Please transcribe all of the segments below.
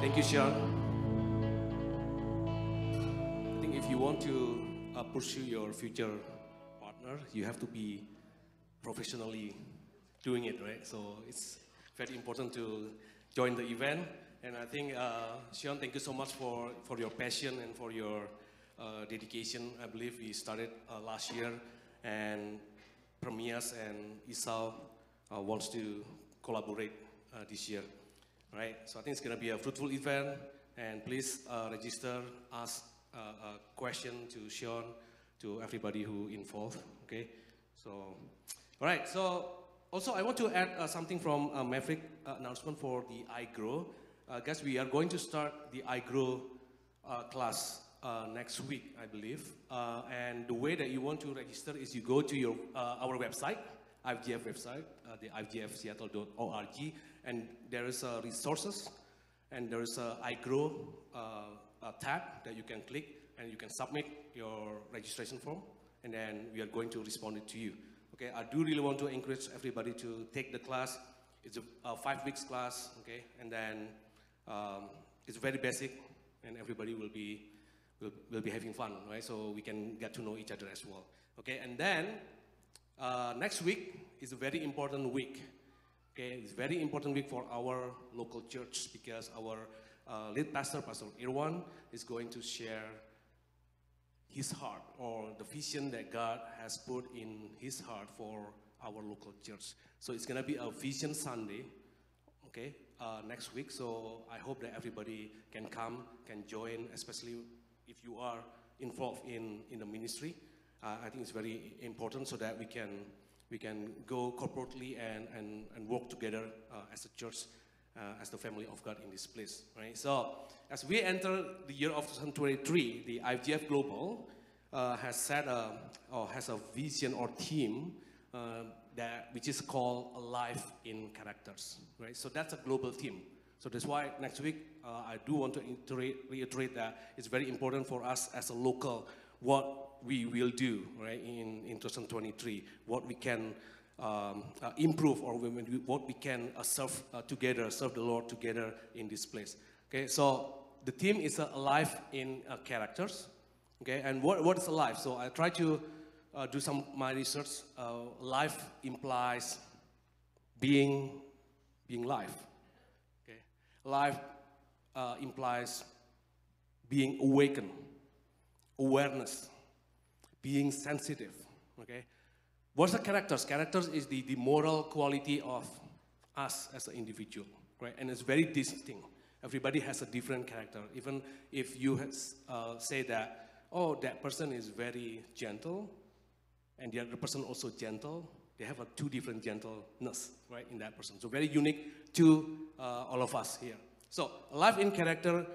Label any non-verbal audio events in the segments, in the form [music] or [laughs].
Thank you, Sean. I think if you want to uh, pursue your future partner, you have to be professionally doing it, right? So it's very important to join the event. And I think, uh, Sean, thank you so much for, for your passion and for your uh, dedication. I believe we started uh, last year, and Premias and Isao uh, wants to collaborate uh, this year, right? So I think it's going to be a fruitful event, and please uh, register, ask uh, a question to Sean, to everybody who involved, okay? So, all right, so also I want to add uh, something from uh, Maverick uh, announcement for the iGrow. Uh, guys, we are going to start the iGrow uh, class next week, I believe. And the way that you want to register is you go to your, our website, IFGF website, the ifgfseattle.org, and there is a resources, and there is a iGrow uh, a tab that you can click, and you can submit your registration form, and then we are going to respond it to you. Okay, I do really want to encourage everybody to take the class. It's a, a five weeks class, okay, and then um, it's very basic, and everybody will be will, will be having fun, right? So we can get to know each other as well. Okay, and then uh, next week is a very important week. Okay, it's very important week for our local church because our uh, lead pastor, Pastor Irwan, is going to share his heart or the vision that God has put in his heart for our local church. So it's going to be a Vision Sunday, okay, uh, next week. So I hope that everybody can come, can join, especially if you are involved in, in the ministry. Uh, I think it's very important so that we can, we can go corporately and, and, and work together uh, as a church, uh, as the family of God in this place, right? So as we enter the year of 2023, the IFGF Global uh, has set a, or has a vision or theme that, which is called Alive in Characters, right? So that's a global theme. So that's why next week uh, I do want to iterate, reiterate that it's very important for us as a local what we will do right in, in 2023, what we can um, uh, improve or what we can uh, serve uh, together, serve the Lord together in this place. Okay, so the theme is uh, alive in uh, characters. Okay, and what, what is alive? So I try to uh, do some my research. life implies being being life. Okay, life implies being awakened, awareness, being sensitive. Okay, what's the characters? Characters is the, the moral quality of us as an individual, right? And it's very distinct. Everybody has a different character. Even if you has, uh, say that, oh, that person is very gentle, and the other person also gentle, they have a two different gentleness, right, in that person. So very unique to uh, all of us here. So life in character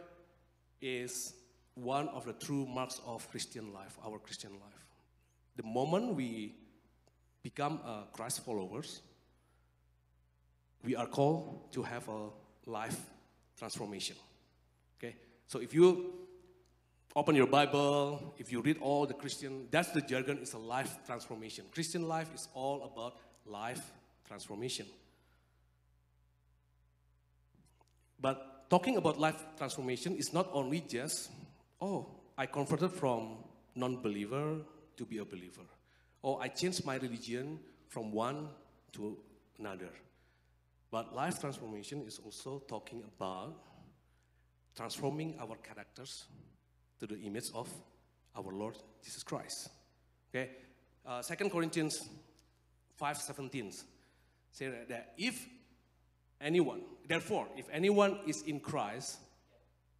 is one of the true marks of Christian life, our Christian life. The moment we become uh, Christ followers, we are called to have a life transformation. Okay? So if you open your Bible, if you read all the Christian, that's the jargon, it's a life transformation. Christian life is all about life transformation. But talking about life transformation is not only just, oh, I converted from non believer to be a believer. Or I changed my religion from one to another. But life transformation is also talking about transforming our characters to the image of our Lord Jesus Christ. Okay, uh, 2 Corinthians 5:17 say that if anyone, therefore, if anyone is in Christ,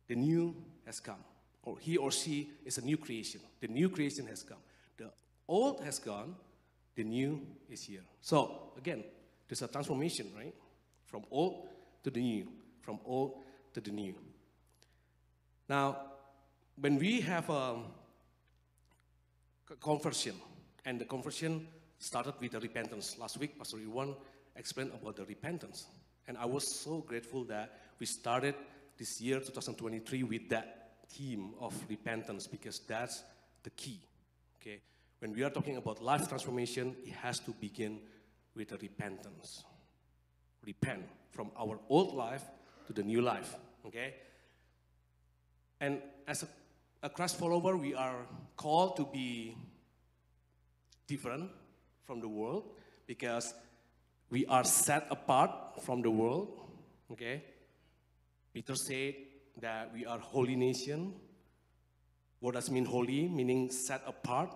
the new has come, or he or she is a new creation. The new creation has come. The old has gone, the new is here. So again, there's a transformation, right? From old to the new, from old to the new. Now, when we have um, a conversion, and the conversion started with the repentance. Last week, Pastor Irwan explained about the repentance. And I was so grateful that we started this year, 2023, with that theme of repentance because that's the key. Okay? When we are talking about life transformation, it has to begin with a repentance. Repent from our old life to the new life. Okay? And as a, a Christ follower, we are called to be different from the world because we are set apart from the world. Okay? Peter said that we are holy nation. What does mean holy? Meaning set apart.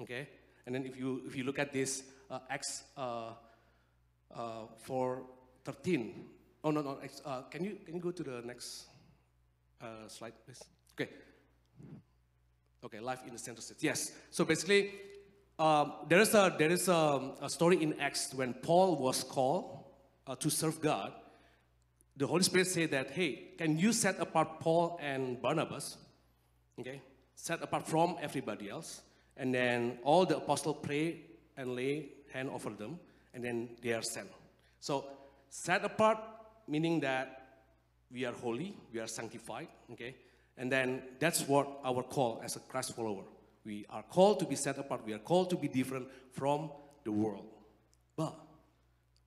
Okay? And then if you if you look at this uh, Acts uh, uh, 4 13. Oh no no. Uh, can you can you go to the next uh, slide, please? Okay. Okay, life in the center stage. Yes. So basically, um, there is a there is a, a, story in Acts when Paul was called uh, to serve God. The Holy Spirit said that, hey, can you set apart Paul and Barnabas? Okay, set apart from everybody else, and then all the apostles pray and lay hand over them, and then they are sent. So set apart meaning that we are holy, we are sanctified, okay? And then that's what our call as a Christ follower. We are called to be set apart, we are called to be different from the world. But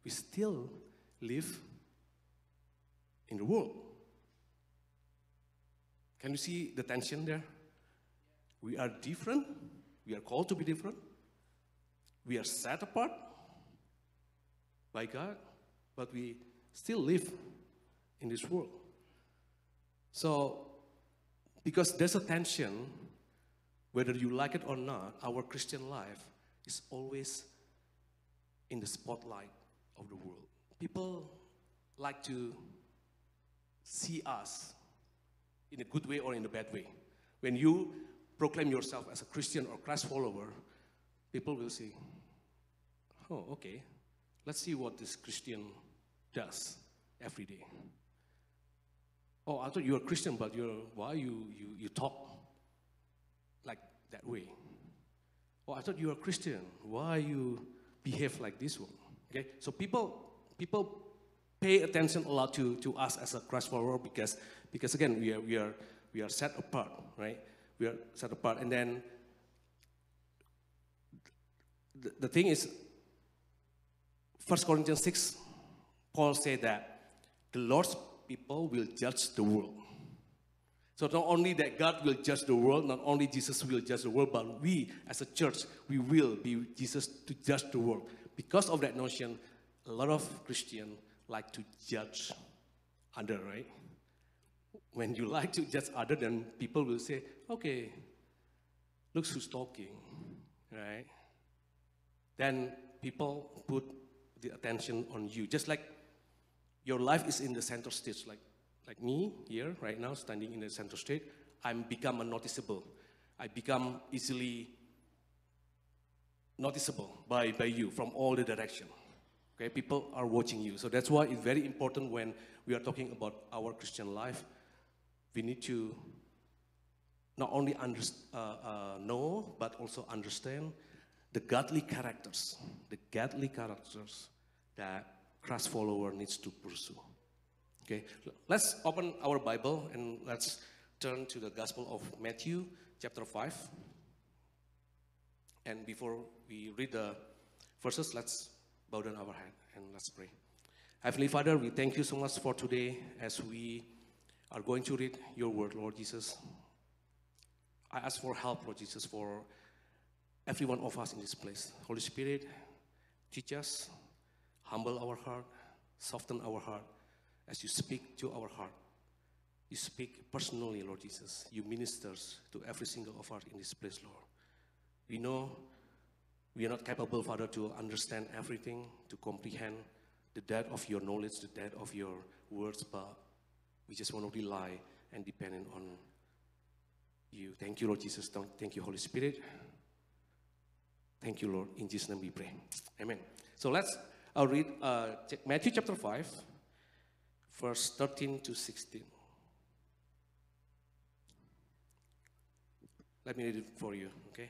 we still live in the world. Can you see the tension there? We are different, we are called to be different, we are set apart by God, but we still live in this world. So, because there's a tension, whether you like it or not, our Christian life is always in the spotlight of the world. People like to see us in a good way or in a bad way. When you proclaim yourself as a Christian or Christ follower, people will say, oh, okay, let's see what this Christian does every day. Oh, I thought you were Christian, but you're, why you, you, you talk like that way? Oh, I thought you were Christian. Why you behave like this one? Okay, so people, people pay attention a lot to, to us as a Christ follower because, because again, we are, we, are, we are set apart, right? We are set apart. And then the, the thing is, 1 Corinthians 6 Paul said that the Lord's people will judge the world. So not only that God will judge the world, not only Jesus will judge the world, but we as a church, we will be Jesus to judge the world. Because of that notion, a lot of Christians like to judge other, right? When you like to judge other, then people will say, okay, looks who's talking, right? Then people put the attention on you. Just like your life is in the center stage, like, like me here right now, standing in the center stage, I'm become unnoticeable. I become easily noticeable by, by you from all the direction. Okay, people are watching you. So that's why it's very important when we are talking about our Christian life. We need to not only under, uh, uh, know, but also understand the godly characters, the godly characters that Christ follower needs to pursue. Okay, let's open our Bible and let's turn to the Gospel of Matthew, chapter 5. And before we read the verses, let's bow down our head and let's pray. Heavenly Father, we thank you so much for today as we are going to read your word, Lord Jesus. I ask for help, Lord Jesus, for every one of us in this place. Holy Spirit, teach us humble our heart, soften our heart as you speak to our heart. You speak personally, Lord Jesus. You ministers to every single of us in this place, Lord. We know we are not capable, Father, to understand everything, to comprehend the depth of your knowledge, the depth of your words, but we just want to rely and depend on you. Thank you, Lord Jesus. Thank you, Holy Spirit. Thank you, Lord. In Jesus' name we pray. Amen. So let's I'll read uh, Matthew chapter 5, verse 13 to 16. Let me read it for you, okay?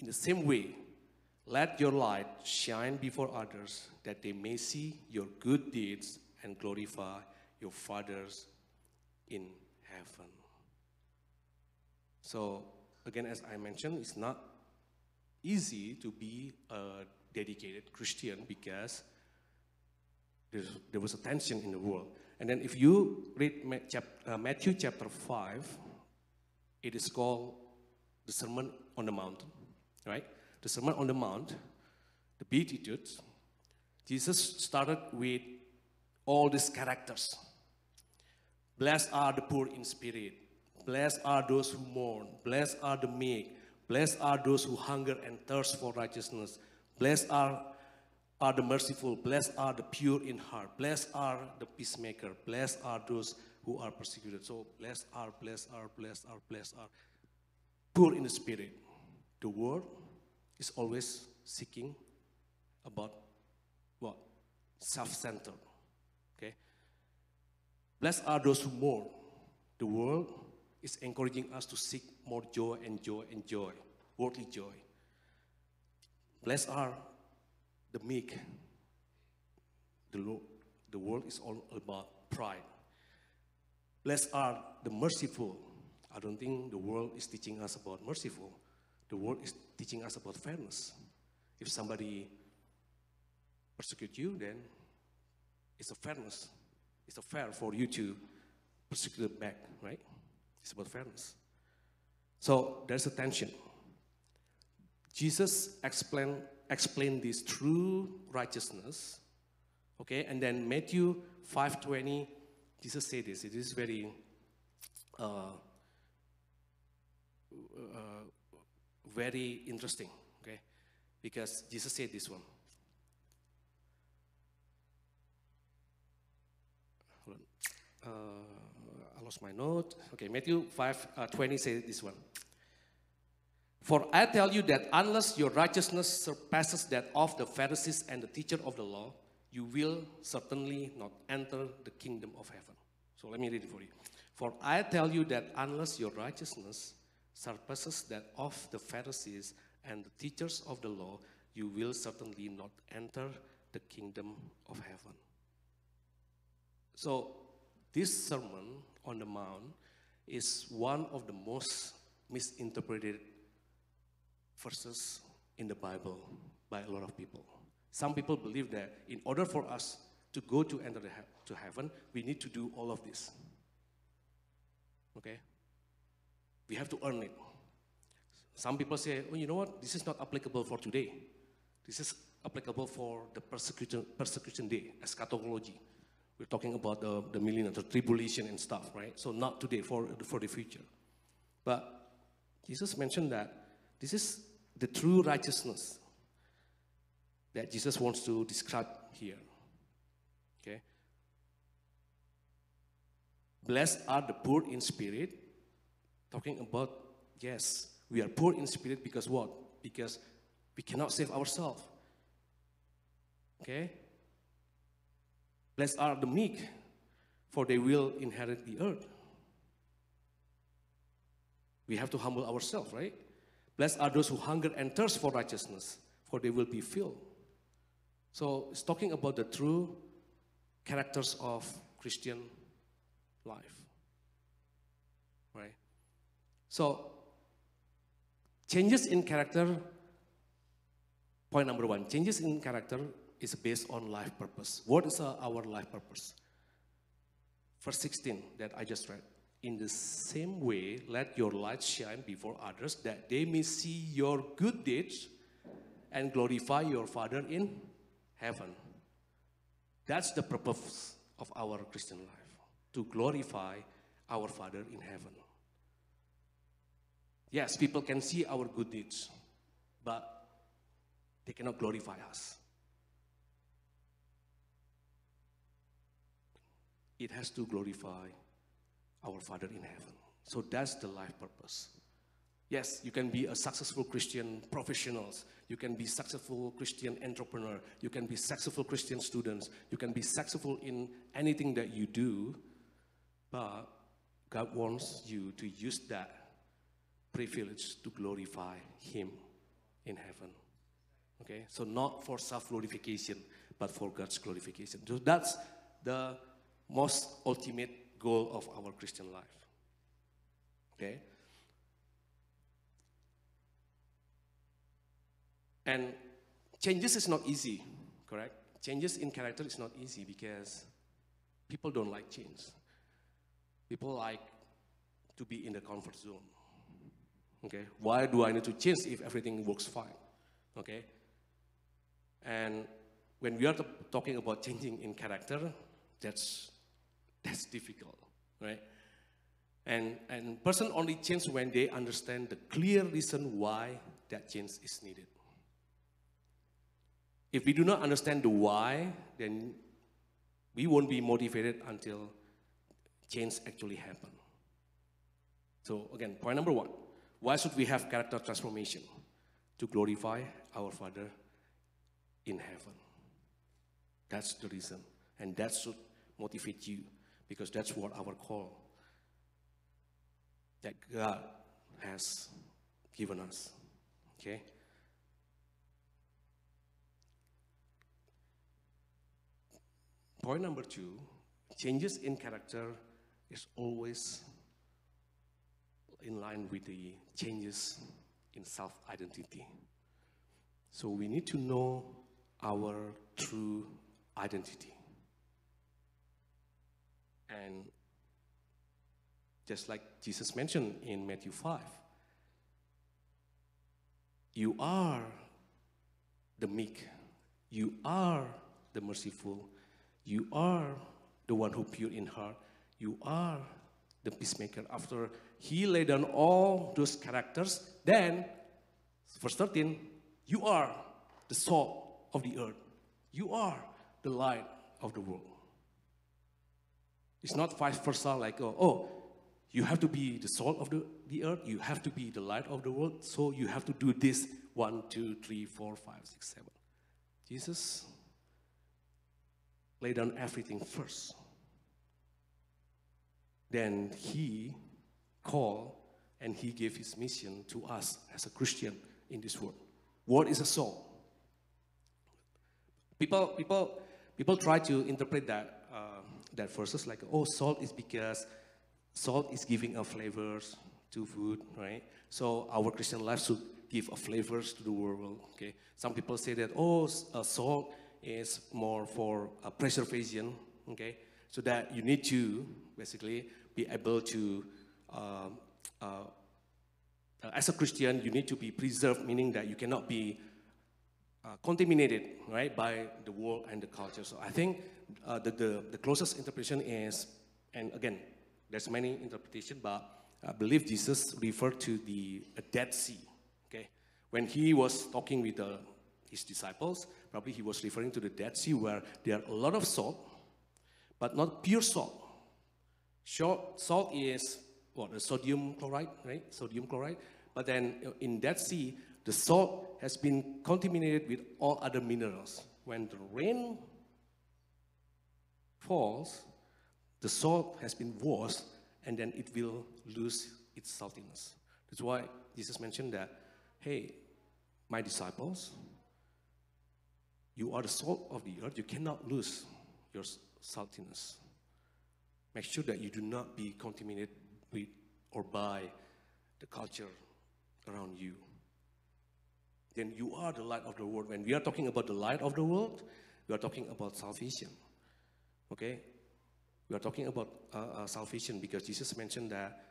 In the same way, let your light shine before others that they may see your good deeds and glorify your fathers in heaven. So, again, as I mentioned, it's not easy to be a dedicated Christian because there was a tension in the world. And then if you read uh, Matthew chapter 5, it is called the Sermon on the Mount, right? The Sermon on the Mount, the Beatitudes, Jesus started with all these characters. Blessed are the poor in spirit. Blessed are those who mourn. Blessed are the meek. Blessed are those who hunger and thirst for righteousness. Blessed are are the merciful, blessed are the pure in heart, blessed are the peacemaker, blessed are those who are persecuted. So blessed are, blessed are, blessed are, blessed are, poor in the spirit. The world is always seeking about what? Self-centered. Okay? Blessed are those who mourn. The world is encouraging us to seek more joy and joy and joy, worldly joy. Blessed are the meek. The, Lord, the world is all about pride. Blessed are the merciful. I don't think the world is teaching us about merciful. The world is teaching us about fairness. If somebody persecute you, then it's a fairness. It's a fair for you to persecute back, right? It's about fairness. So there's a tension. Jesus explained explain this true righteousness. Okay, and then Matthew 5:20, Jesus said this. It is very uh, uh, very interesting. Okay, because Jesus said this one. Uh, I lost my note. Okay, Matthew 5 uh, 20 says this one. For I tell you that unless your righteousness surpasses that of the Pharisees and the teacher of the law, you will certainly not enter the kingdom of heaven. So let me read it for you. For I tell you that unless your righteousness surpasses that of the Pharisees and the teachers of the law, you will certainly not enter the kingdom of heaven. So, this sermon on the Mount is one of the most misinterpreted verses in the Bible by a lot of people. Some people believe that in order for us to go to enter he- to heaven, we need to do all of this. Okay? We have to earn it. Some people say, oh, you know what? This is not applicable for today. This is applicable for the persecution, persecution day, eschatology. We're talking about the, the millennium, the tribulation and stuff, right? So not today, for, for the future. But Jesus mentioned that this is the true righteousness that Jesus wants to describe here. Okay? Blessed are the poor in spirit. Talking about, yes, we are poor in spirit because what? Because we cannot save ourselves. Okay? Blessed are the meek, for they will inherit the earth. We have to humble ourselves, right? Blessed are those who hunger and thirst for righteousness, for they will be filled. So it's talking about the true characters of Christian life. So changes in character, point number one, changes in character is based on life purpose. What is our life purpose? Verse 16 that I just read. In the same way, let your light shine before others that they may see your good deeds and glorify your Father in heaven. That's the purpose of our Christian life to glorify our Father in heaven. Yes, people can see our good deeds, but they cannot glorify us. It has to glorify our Father in heaven. So that's the life purpose. Yes, you can be a successful Christian professionals. You can be successful Christian entrepreneur. You can be successful Christian students. You can be successful in anything that you do. But God wants you to use that privilege to glorify Him in heaven. Okay? So, not for self glorification, but for God's glorification. So, that's the most ultimate goal of our Christian life. Okay? And changes is not easy, correct? Changes in character is not easy because people don't like change. People like to be in the comfort zone. Okay? Why do I need to change if everything works fine? Okay? And when we are talking about changing in character, that's that's difficult, right? And and person only change when they understand the clear reason why that change is needed. If we do not understand the why, then we won't be motivated until change actually happen. So again, point number one, why should we have character transformation? To glorify our Father in heaven. That's the reason. And that should motivate you because that's what our call that God has given us. Okay? Point number two changes in character is always in line with the changes in self identity. So we need to know our true identity. And just like Jesus mentioned in Matthew 5, you are the meek, you are the merciful, you are the one who pure in heart, you are the peacemaker. After he laid down all those characters, then, verse 13, you are the salt of the earth. You are the light of the world. It's not vice versa, like, oh, oh, you have to be the salt of the, the earth, you have to be the light of the world, so you have to do this one, two, three, four, five, six, seven. Jesus laid down everything first. Then he called and he gave his mission to us as a Christian in this world. What is a soul? People, people, people try to interpret that, uh, that verses like, oh, salt is because salt is giving a flavors to food, right? So our Christian life should give a flavors to the world, okay? Some people say that, oh, uh, salt is more for uh, preservation, okay? So that you need to basically be able to, um, uh, uh, as a Christian, you need to be preserved, meaning that you cannot be uh, contaminated, right, by the world and the culture. So I think uh, the, the, the, closest interpretation is, and again, there's many interpretation, but I believe Jesus referred to the Dead Sea, okay? When he was talking with the, his disciples, probably he was referring to the Dead Sea where there are a lot of salt, but not pure salt. Salt is what, the sodium chloride, right? Sodium chloride. But then uh, in that sea, the salt has been contaminated with all other minerals. When the rain falls, the salt has been washed and then it will lose its saltiness. That's why Jesus mentioned that, hey, my disciples, you are the salt of the earth. You cannot lose your saltiness. Make sure that you do not be contaminated with or by the culture around you. Then you are the light of the world. When we are talking about the light of the world, we are talking about salvation. Okay? We are talking about uh, uh, salvation because Jesus mentioned that,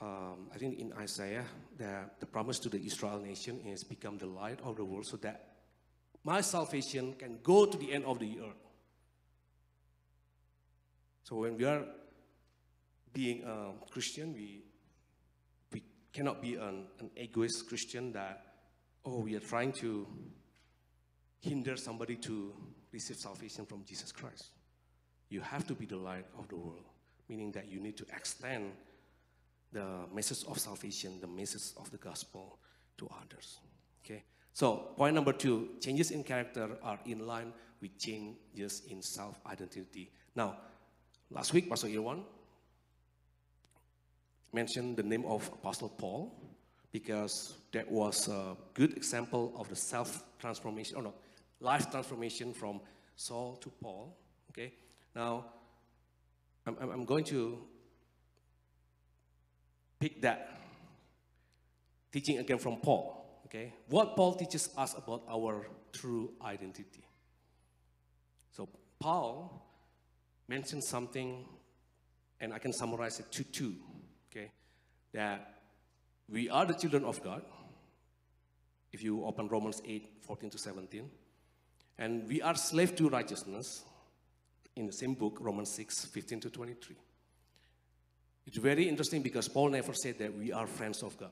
um, I think in Isaiah, that the promise to the Israel nation is become the light of the world so that my salvation can go to the end of the earth. So when we are being a Christian, we, we cannot be an, an egoist Christian that, oh, we are trying to hinder somebody to receive salvation from Jesus Christ. You have to be the light of the world, meaning that you need to extend the message of salvation, the message of the gospel to others. Okay? So, point number two changes in character are in line with changes in self identity. Now, Last week, Pastor Irwan mentioned the name of Apostle Paul because that was a good example of the self transformation, or no, life transformation from Saul to Paul. Okay, now I'm, I'm going to pick that teaching again from Paul. Okay, what Paul teaches us about our true identity. So Paul mentioned something, and I can summarize it to two. Okay, that we are the children of God. If you open Romans 8, 14 to 17. And we are slave to righteousness in the same book, Romans 6, 15 to 23. It's very interesting because Paul never said that we are friends of God.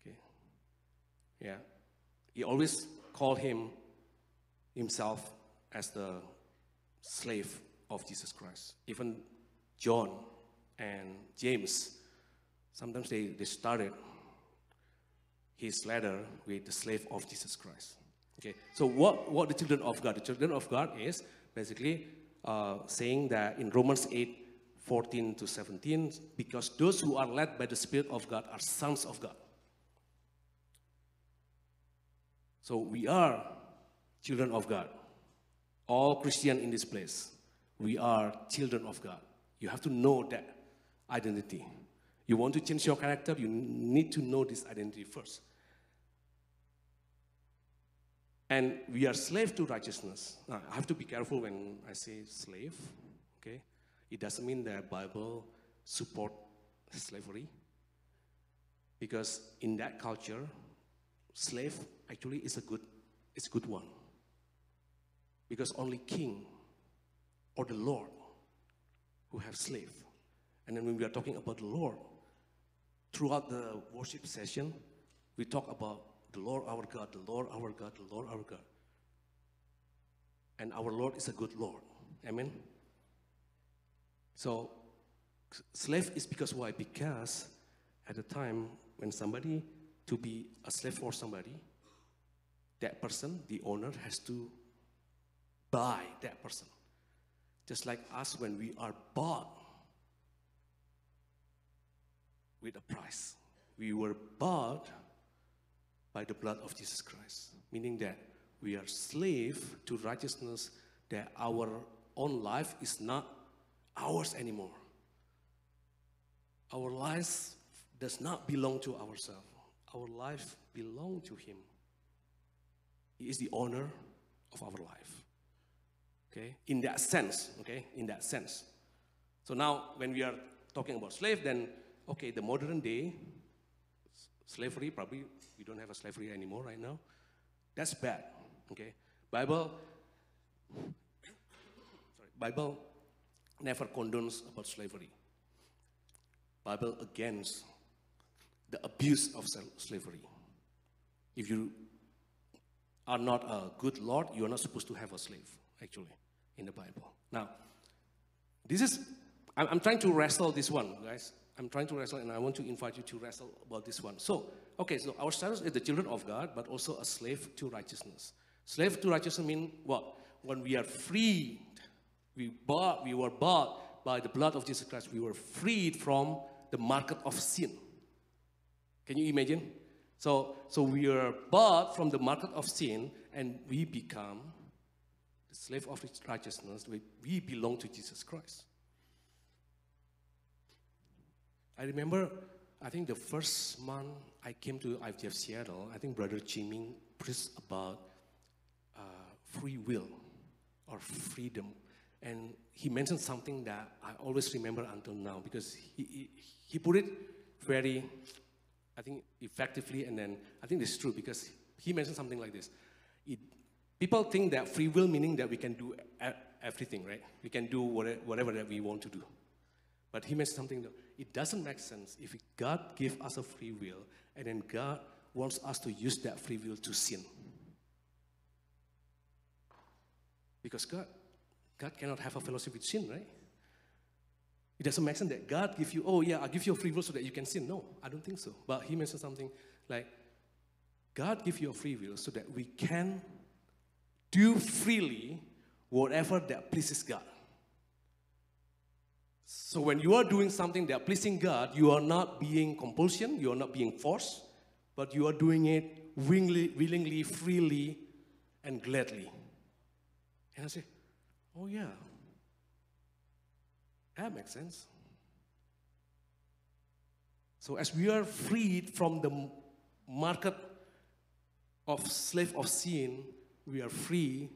Okay. Yeah. He always called him himself as the slave of Jesus Christ. Even John and James Sometimes they, they started his letter with the slave of Jesus Christ. Okay, so what, what the children of God? The children of God is basically uh, saying that in Romans 8, 14 to 17, because those who are led by the Spirit of God are sons of God. So we are children of God. All Christian in this place, we are children of God. You have to know that identity. You want to change your character, you need to know this identity first. And we are slave to righteousness. Now, I have to be careful when I say slave, okay? It doesn't mean that Bible support slavery. Because in that culture, slave actually is a good, it's a good one. Because only king or the Lord who have slave. And then when we are talking about the Lord, throughout the worship session, we talk about the Lord our God, the Lord our God, the Lord our God. And our Lord is a good Lord. Amen? So, slave is because why? Because at the time when somebody to be a slave for somebody, that person, the owner, has to buy that person. Just like us when we are bought with a price. We were bought by the blood of Jesus Christ, meaning that we are slave to righteousness that our own life is not ours anymore. Our life does not belong to ourselves. Our life belongs to him. He is the owner of our life. Okay? In that sense, okay? In that sense. So now when we are talking about slave, then okay, the modern day slavery, probably we don't have a slavery anymore right now. That's bad. Okay, Bible. Sorry, Bible never condones about slavery. Bible against the abuse of slavery. If you are not a good Lord, you are not supposed to have a slave, actually, in the Bible. Now, this is, I'm, trying to wrestle this one, guys. I'm trying to wrestle, and I want to invite you to wrestle about this one. So, okay, so our status is the children of God, but also a slave to righteousness. Slave to righteousness means what? When we are freed, we bought, we were bought by the blood of Jesus Christ. We were freed from the market of sin. Can you imagine? So, so we are bought from the market of sin, and we become the slave of righteousness. We, we belong to Jesus Christ. I remember, I think the first month I came to IFGF Seattle, I think Brother Jimmy preached about uh, free will or freedom. And he mentioned something that I always remember until now because he, he, he put it very, I think, effectively. And then I think is true because he mentioned something like this. People think that free will meaning that we can do everything, right? We can do whatever, that we want to do. But he mentioned something that it doesn't make sense if God gave us a free will and then God wants us to use that free will to sin. Because God, God cannot have a fellowship with sin, right? It doesn't make sense that God give you, oh yeah, I'll give you a free will so that you can sin. No, I don't think so. But he mentioned something like, God give you a free will so that we can do freely whatever that pleases God. So when you are doing something that pleasing God, you are not being compulsion, you are not being forced, but you are doing it willingly, willingly freely, and gladly. And I say, oh yeah, that makes sense. So as we are freed from the market of slave of sin, we are free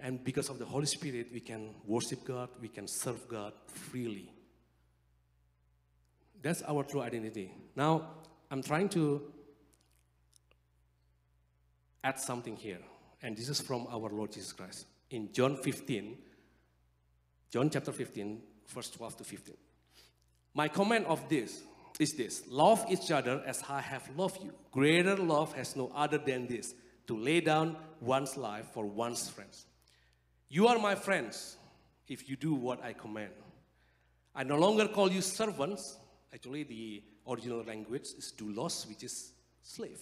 and because of the Holy Spirit, we can worship God, we can serve God freely. That's our true identity. Now, I'm trying to add something here, and this is from our Lord Jesus Christ. In John 15, John chapter 15, verse 12 to 15. My comment of this is this love each other as I have loved you. Greater love has no other than this to lay down one's life for one's friends. You are my friends if you do what I command. I no longer call you servants. Actually, the original language is doulos, which is slave.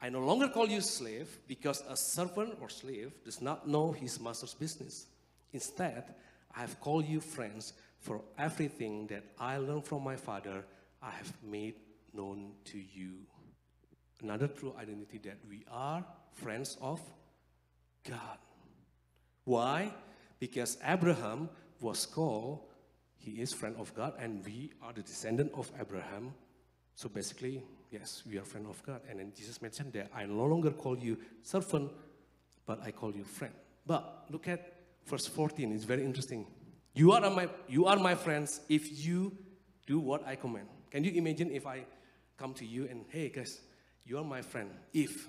I no longer call you slave because a servant or slave does not know his master's business. Instead, I have called you friends for everything that I learned from my father, I have made known to you. Another true identity that we are friends of God. Why? Because Abraham was called, he is friend of God, and we are the descendant of Abraham. So basically, yes, we are friend of God. And then Jesus mentioned that I no longer call you servant, but I call you friend. But look at verse 14, it's very interesting. You are my, you are my friends if you do what I command. Can you imagine if I come to you and, hey guys, you are my friend if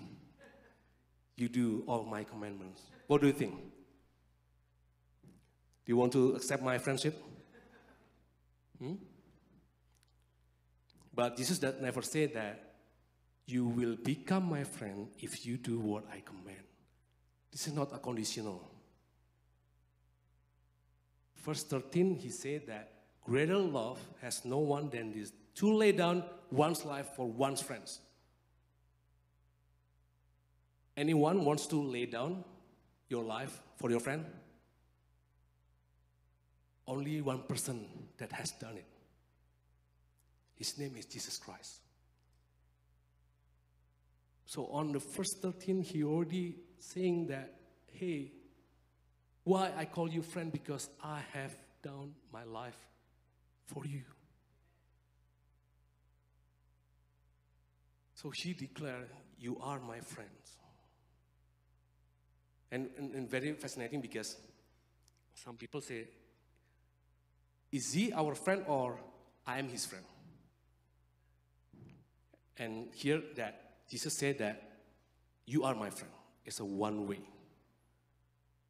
you do all my commandments? What do you think? Do you want to accept my friendship? Hmm? But Jesus never said that you will become my friend if you do what I command. This is not a conditional. Verse 13, he said that greater love has no one than this to lay down one's life for one's friends. Anyone wants to lay down your life for your friend? only one person that has done it. His name is Jesus Christ. So on the first 13, he already saying that, hey, why I call you friend? Because I have done my life for you. So she declared, you are my friends. And, and, and very fascinating because some people say, is he our friend or I am his friend? And here that Jesus said that you are my friend. It's a one way.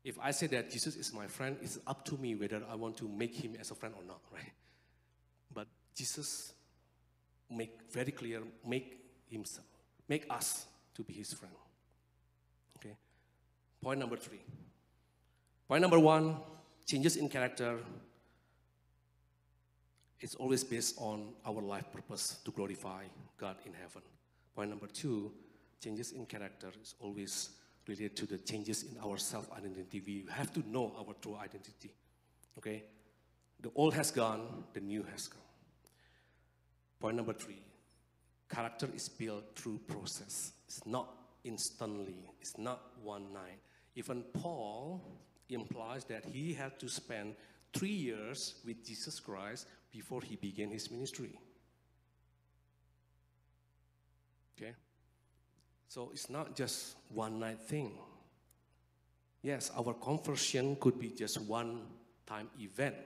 If I say that Jesus is my friend, it's up to me whether I want to make him as a friend or not, right? But Jesus make very clear, make himself, make us to be his friend. Point number three. Point number one, changes in character it's always based on our life purpose to glorify God in heaven. Point number two, changes in character is always related to the changes in our self identity. We have to know our true identity. Okay? The old has gone, the new has come. Point number three, character is built through process. It's not instantly, it's not one night. Even Paul implies that he had to spend three years with Jesus Christ before he began his ministry. Okay? So it's not just one night thing. Yes, our conversion could be just one time event.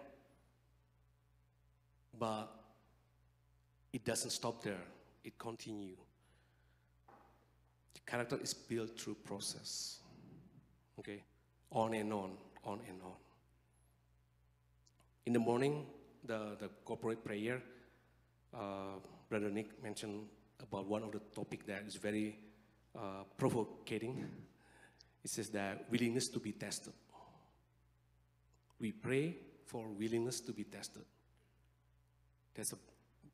But it doesn't stop there. It continues. The character is built through process. Okay? On and on, on and on. In the morning, the, the corporate prayer, uh, Brother Nick mentioned about one of the topic that is very uh, provocating. It says that willingness to be tested. We pray for willingness to be tested. That's a,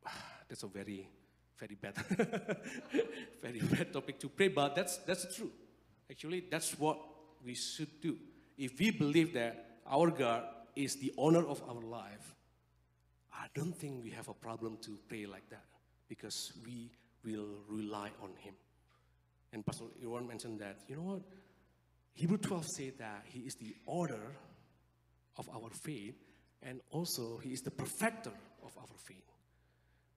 [sighs] that's a very, very bad, [laughs] very bad topic to pray, but that's, that's true. Actually, that's what we should do. If we believe that our God is the owner of our life, I don't think we have a problem to pray like that because we will rely on Him. And Pastor Irwan mentioned that, you know what? Hebrew 12 said that He is the order of our faith and also He is the perfecter of our faith.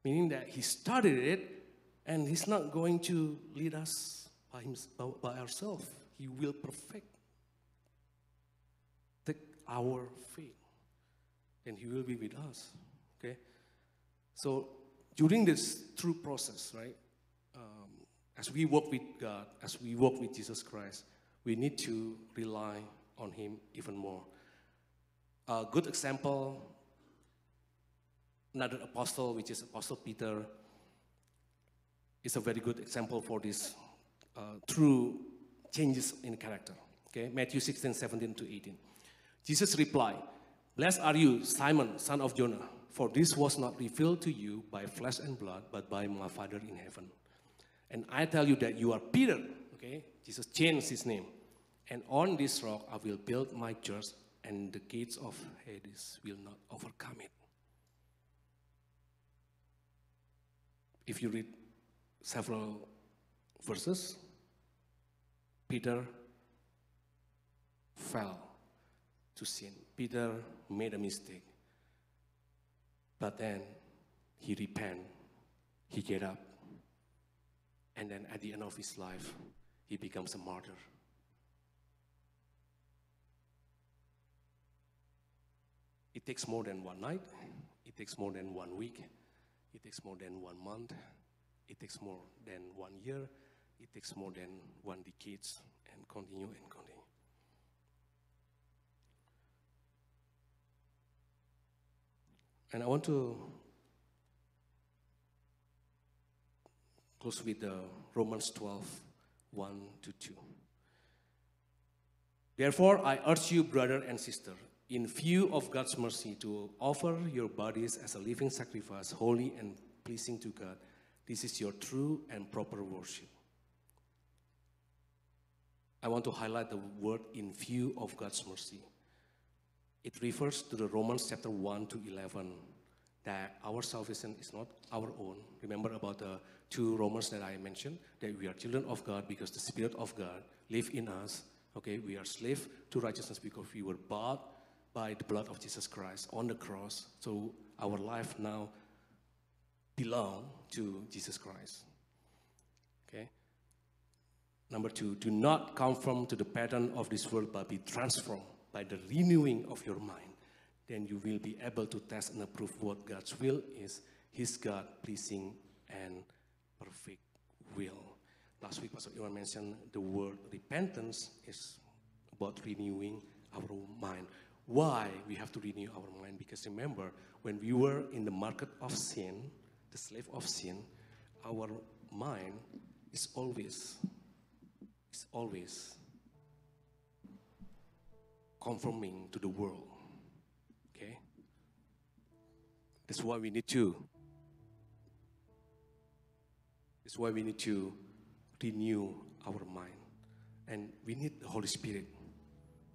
Meaning that He started it and He's not going to lead us by, himself, by ourselves. He will perfect our faith. And He will be with us. Okay? So during this through process, right? Um, as we walk with God, as we walk with Jesus Christ, we need to rely on Him even more. A good example, another apostle, which is Apostle Peter, is a very good example for this uh, true changes in character. Okay, Matthew 16, 17 to 18. Jesus replied, Blessed are you, Simon, son of Jonah, for this was not revealed to you by flesh and blood, but by my Father in heaven. And I tell you that you are Peter. Okay, Jesus changed his name. And on this rock I will build my church, and the gates of Hades will not overcome it. If you read several verses, Peter fell to sin. Peter made a mistake. But then he repented, he get up, and then at the end of his life, he becomes a martyr. It takes more than one night, it takes more than one week, it takes more than one month, it takes more than one year, it takes more than one decade, and continue and continue. And I want to close with uh, Romans 12, 1 to 2. Therefore, I urge you, brother and sister, in view of God's mercy, to offer your bodies as a living sacrifice, holy and pleasing to God. This is your true and proper worship. I want to highlight the word in view of God's mercy. It refers to the Romans chapter 1 to 11 that our salvation is not our own. Remember about the two Romans that I mentioned that we are children of God because the Spirit of God live in us. Okay, we are slave to righteousness because we were bought by the blood of Jesus Christ on the cross. So our life now belong to Jesus Christ. Okay. Number two, do not conform to the pattern of this world, but be transformed by the renewing of your mind. Then you will be able to test and approve what God's will is, His God pleasing and perfect will. Last week, Pastor Irwan mentioned the word repentance is about renewing our mind. Why we have to renew our mind? Because remember, when we were in the market of sin, the slave of sin, our mind is always, is always conforming to the world. Okay? That's why we need to. That's why we need to renew our mind. And we need the Holy Spirit,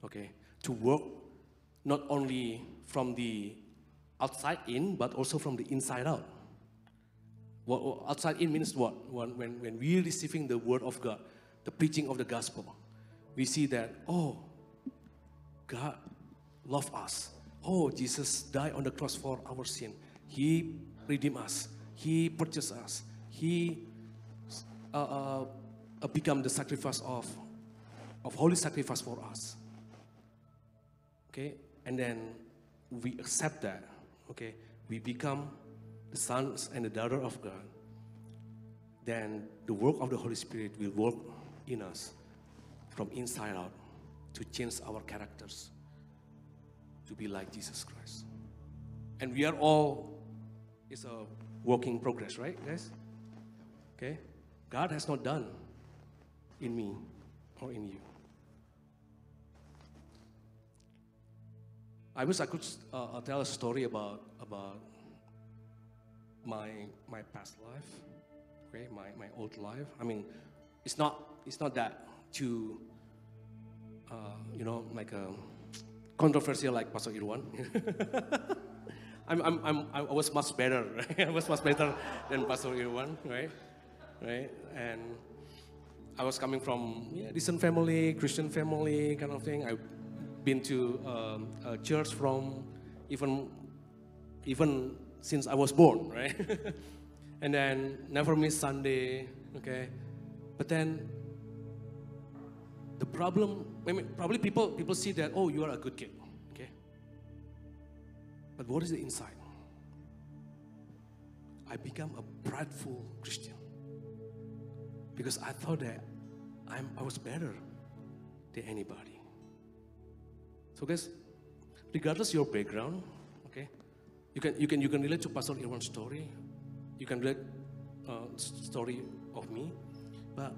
okay, to work not only from the outside in, but also from the inside out. What, outside in means what? When, when, when we're receiving the word of God, the preaching of the gospel, we see that, oh, God loved us. Oh, Jesus died on the cross for our sin. He redeemed us. He purchased us. He uh, uh, become the sacrifice of, of holy sacrifice for us. Okay, and then we accept that, okay, we become the sons and the daughter of God, then the work of the Holy Spirit will work in us from inside out to change our characters to be like Jesus Christ. And we are all, it's a working progress, right, guys? Okay? God has not done in me or in you. I wish I could uh, uh, tell a story about about my my past life, okay, my, my old life. I mean, it's not it's not that too, uh, you know, like a controversial like Pastor Irwan. [laughs] I'm, I'm, I'm, I was much better. Right? [laughs] I was much better than Pastor Irwan, right? Right? And I was coming from yeah, decent family, Christian family, kind of thing. I've been to um, a church from even even since I was born, right? [laughs] and then never miss Sunday, okay? But then the problem, I mean, probably people people see that oh you are a good kid, okay? But what is the inside? I become a prideful Christian because I thought that I'm, I was better than anybody. So guys, regardless your background, okay, you can you can you can relate to Pastor Irwan's story, you can relate uh, story of me, but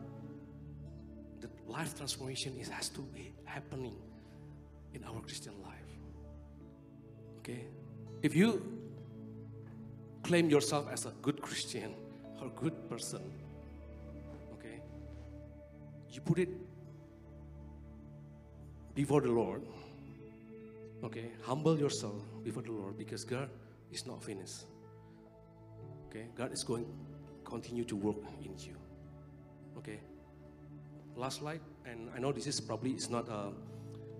the life transformation is has to be happening in our Christian life. Okay, if you claim yourself as a good Christian or good person, okay, you put it before the Lord. Okay, humble yourself before the Lord because God is not finished. Okay, God is going continue to work in you. Okay, last slide, and I know this is probably is not a,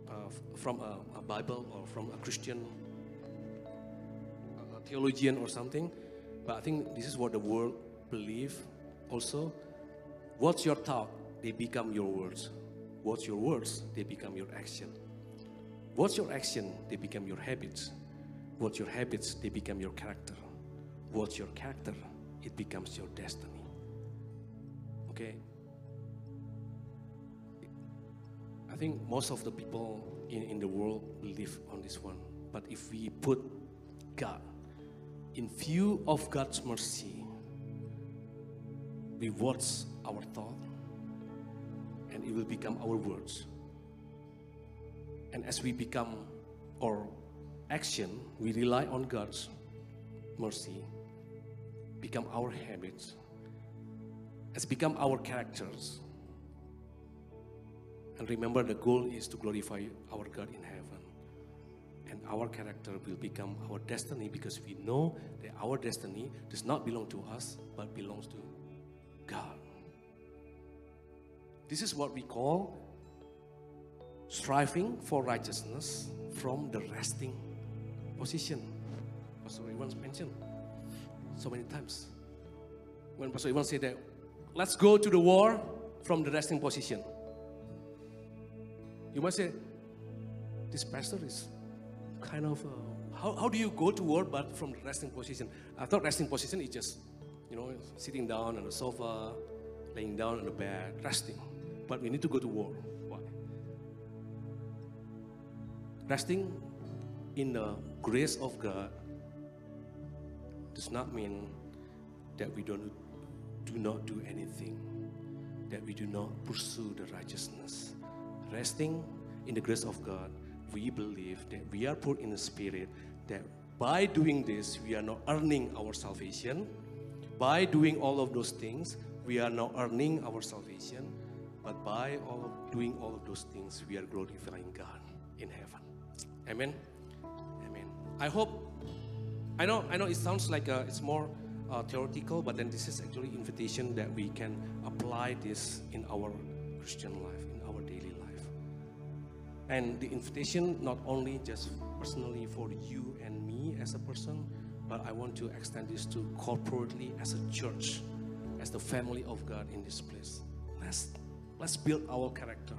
uh, from a, a, Bible or from a Christian a theologian or something, but I think this is what the world believe. Also, what's your thought? They become your words. What's your words? They become your action. What's your action? They become your habits. What's your habits? They become your character. What's your character? It becomes your destiny. Okay? I think most of the people in, in the world believe on this one. But if we put God in view of God's mercy, we watch our thought and it will become our words. And as we become our action, we rely on God's mercy, become our habits, has become our characters. And remember, the goal is to glorify our God in heaven. And our character will become our destiny because we know that our destiny does not belong to us, but belongs to God. This is what we call striving for righteousness from the resting position. Pastor Irwan mentioned so many times. When Pastor Irwan said that, let's go to the war from the resting position. You must say, this pastor is kind of, uh, how, how do you go to war but from resting position? I thought resting position is just, you know, sitting down on the sofa, laying down on the bed, resting. But we need to go to war. Why? Resting in the grace of God does not mean that we don't do not do anything, that we do not pursue the righteousness. Resting in the grace of God, we believe that we are put in the spirit that by doing this, we are not earning our salvation. By doing all of those things, we are not earning our salvation. But by all doing all of those things, we are glorifying God in heaven. Amen. Amen. I hope. I know. I know. It sounds like uh, it's more uh, theoretical, but then this is actually invitation that we can apply this in our Christian life, And the invitation not only just personally for you and me as a person, but I want to extend this to corporately as a church, as the family of God in this place. Let's let's build our character.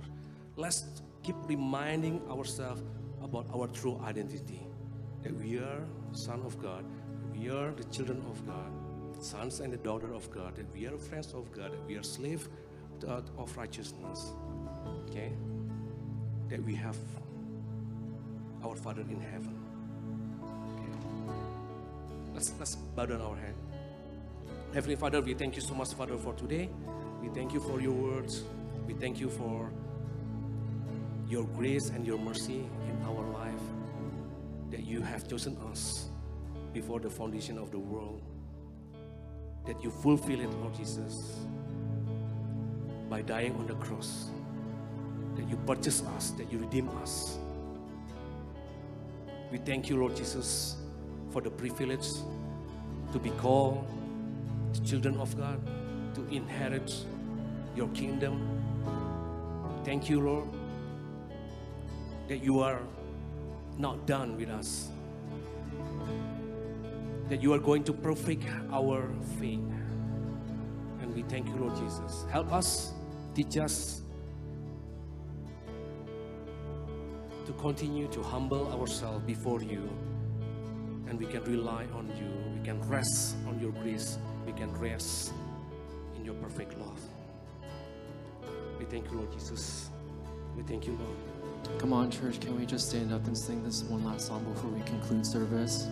Let's keep reminding ourselves about our true identity that we are son of God, we are the children of God, sons and the daughter of God, that we are friends of God, that we are slave of righteousness. Okay? That we have our Father in heaven. Okay. Let's let's bow down our head. Heavenly Father, we thank you so much, Father, for today. We thank you for your words. We thank you for your grace and your mercy in our life, that you have chosen us before the foundation of the world, that you fulfill it, Lord Jesus, by dying on the cross, that you purchase us, that you redeem us. We thank you, Lord Jesus, for the privilege to be called the children of God, to inherit your kingdom. Thank you, Lord, that you are not done with us, that you are going to perfect our faith. And we thank you, Lord Jesus. Help us, teach us continue to humble ourselves before you and we can rely on you. We can rest on your grace. We can rest in your perfect love. We thank you, Lord Jesus. We thank you, Lord. Come on, church, can we just stand up and sing this one last song before we conclude service?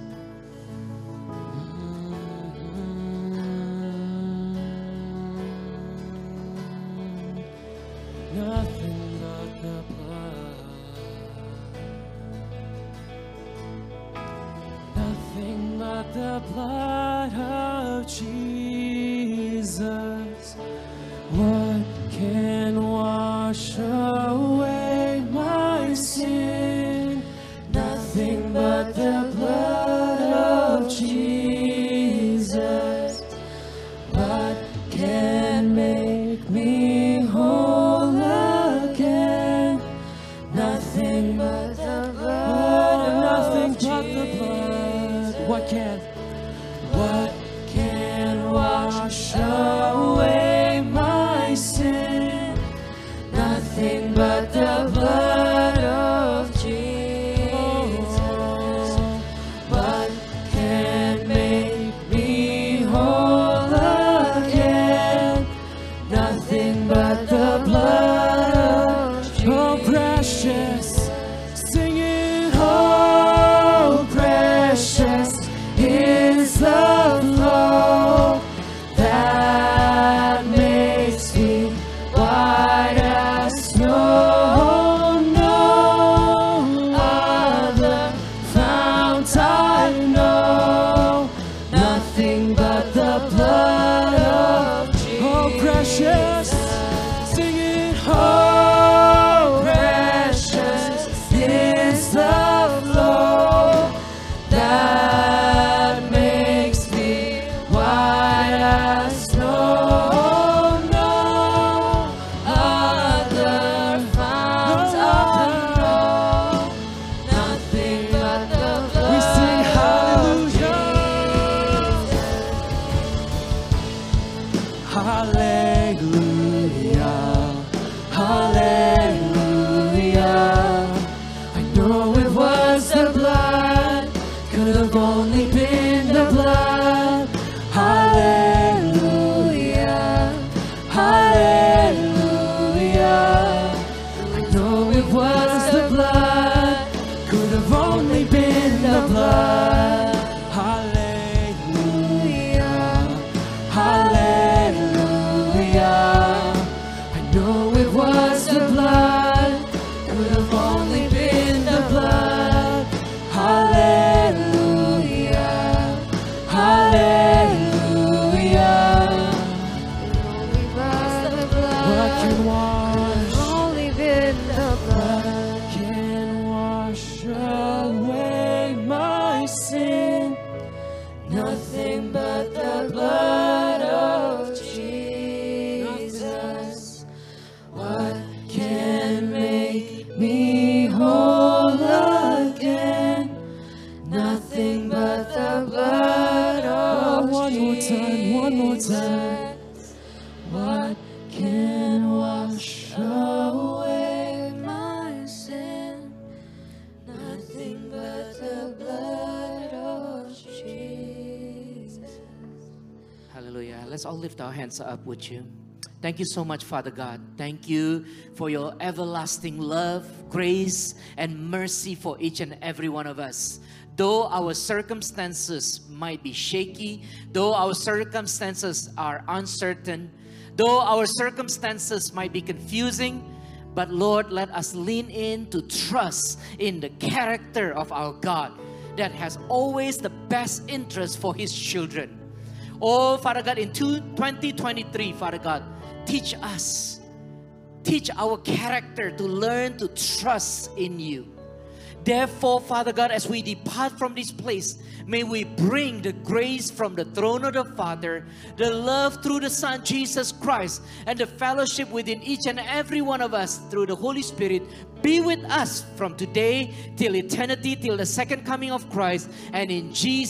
Blood of Jesus. What can wash away hands up with you. Thank you so much, Father God. Thank you for your everlasting love, grace, and mercy for each and every one of us. Though our circumstances might be shaky, though our circumstances are uncertain, though our circumstances might be confusing, but Lord, let us lean in to trust in the character of our God that has always the best interest for His children. Oh, Father God, in 2023, Father God, teach us, teach our character to learn to trust in you. Therefore, Father God, as we depart from this place, may we bring the grace from the throne of the Father, the love through the Son Jesus Christ, and the fellowship within each and every one of us through the Holy Spirit be with us from today till eternity, till the second coming of Christ, and in Jesus.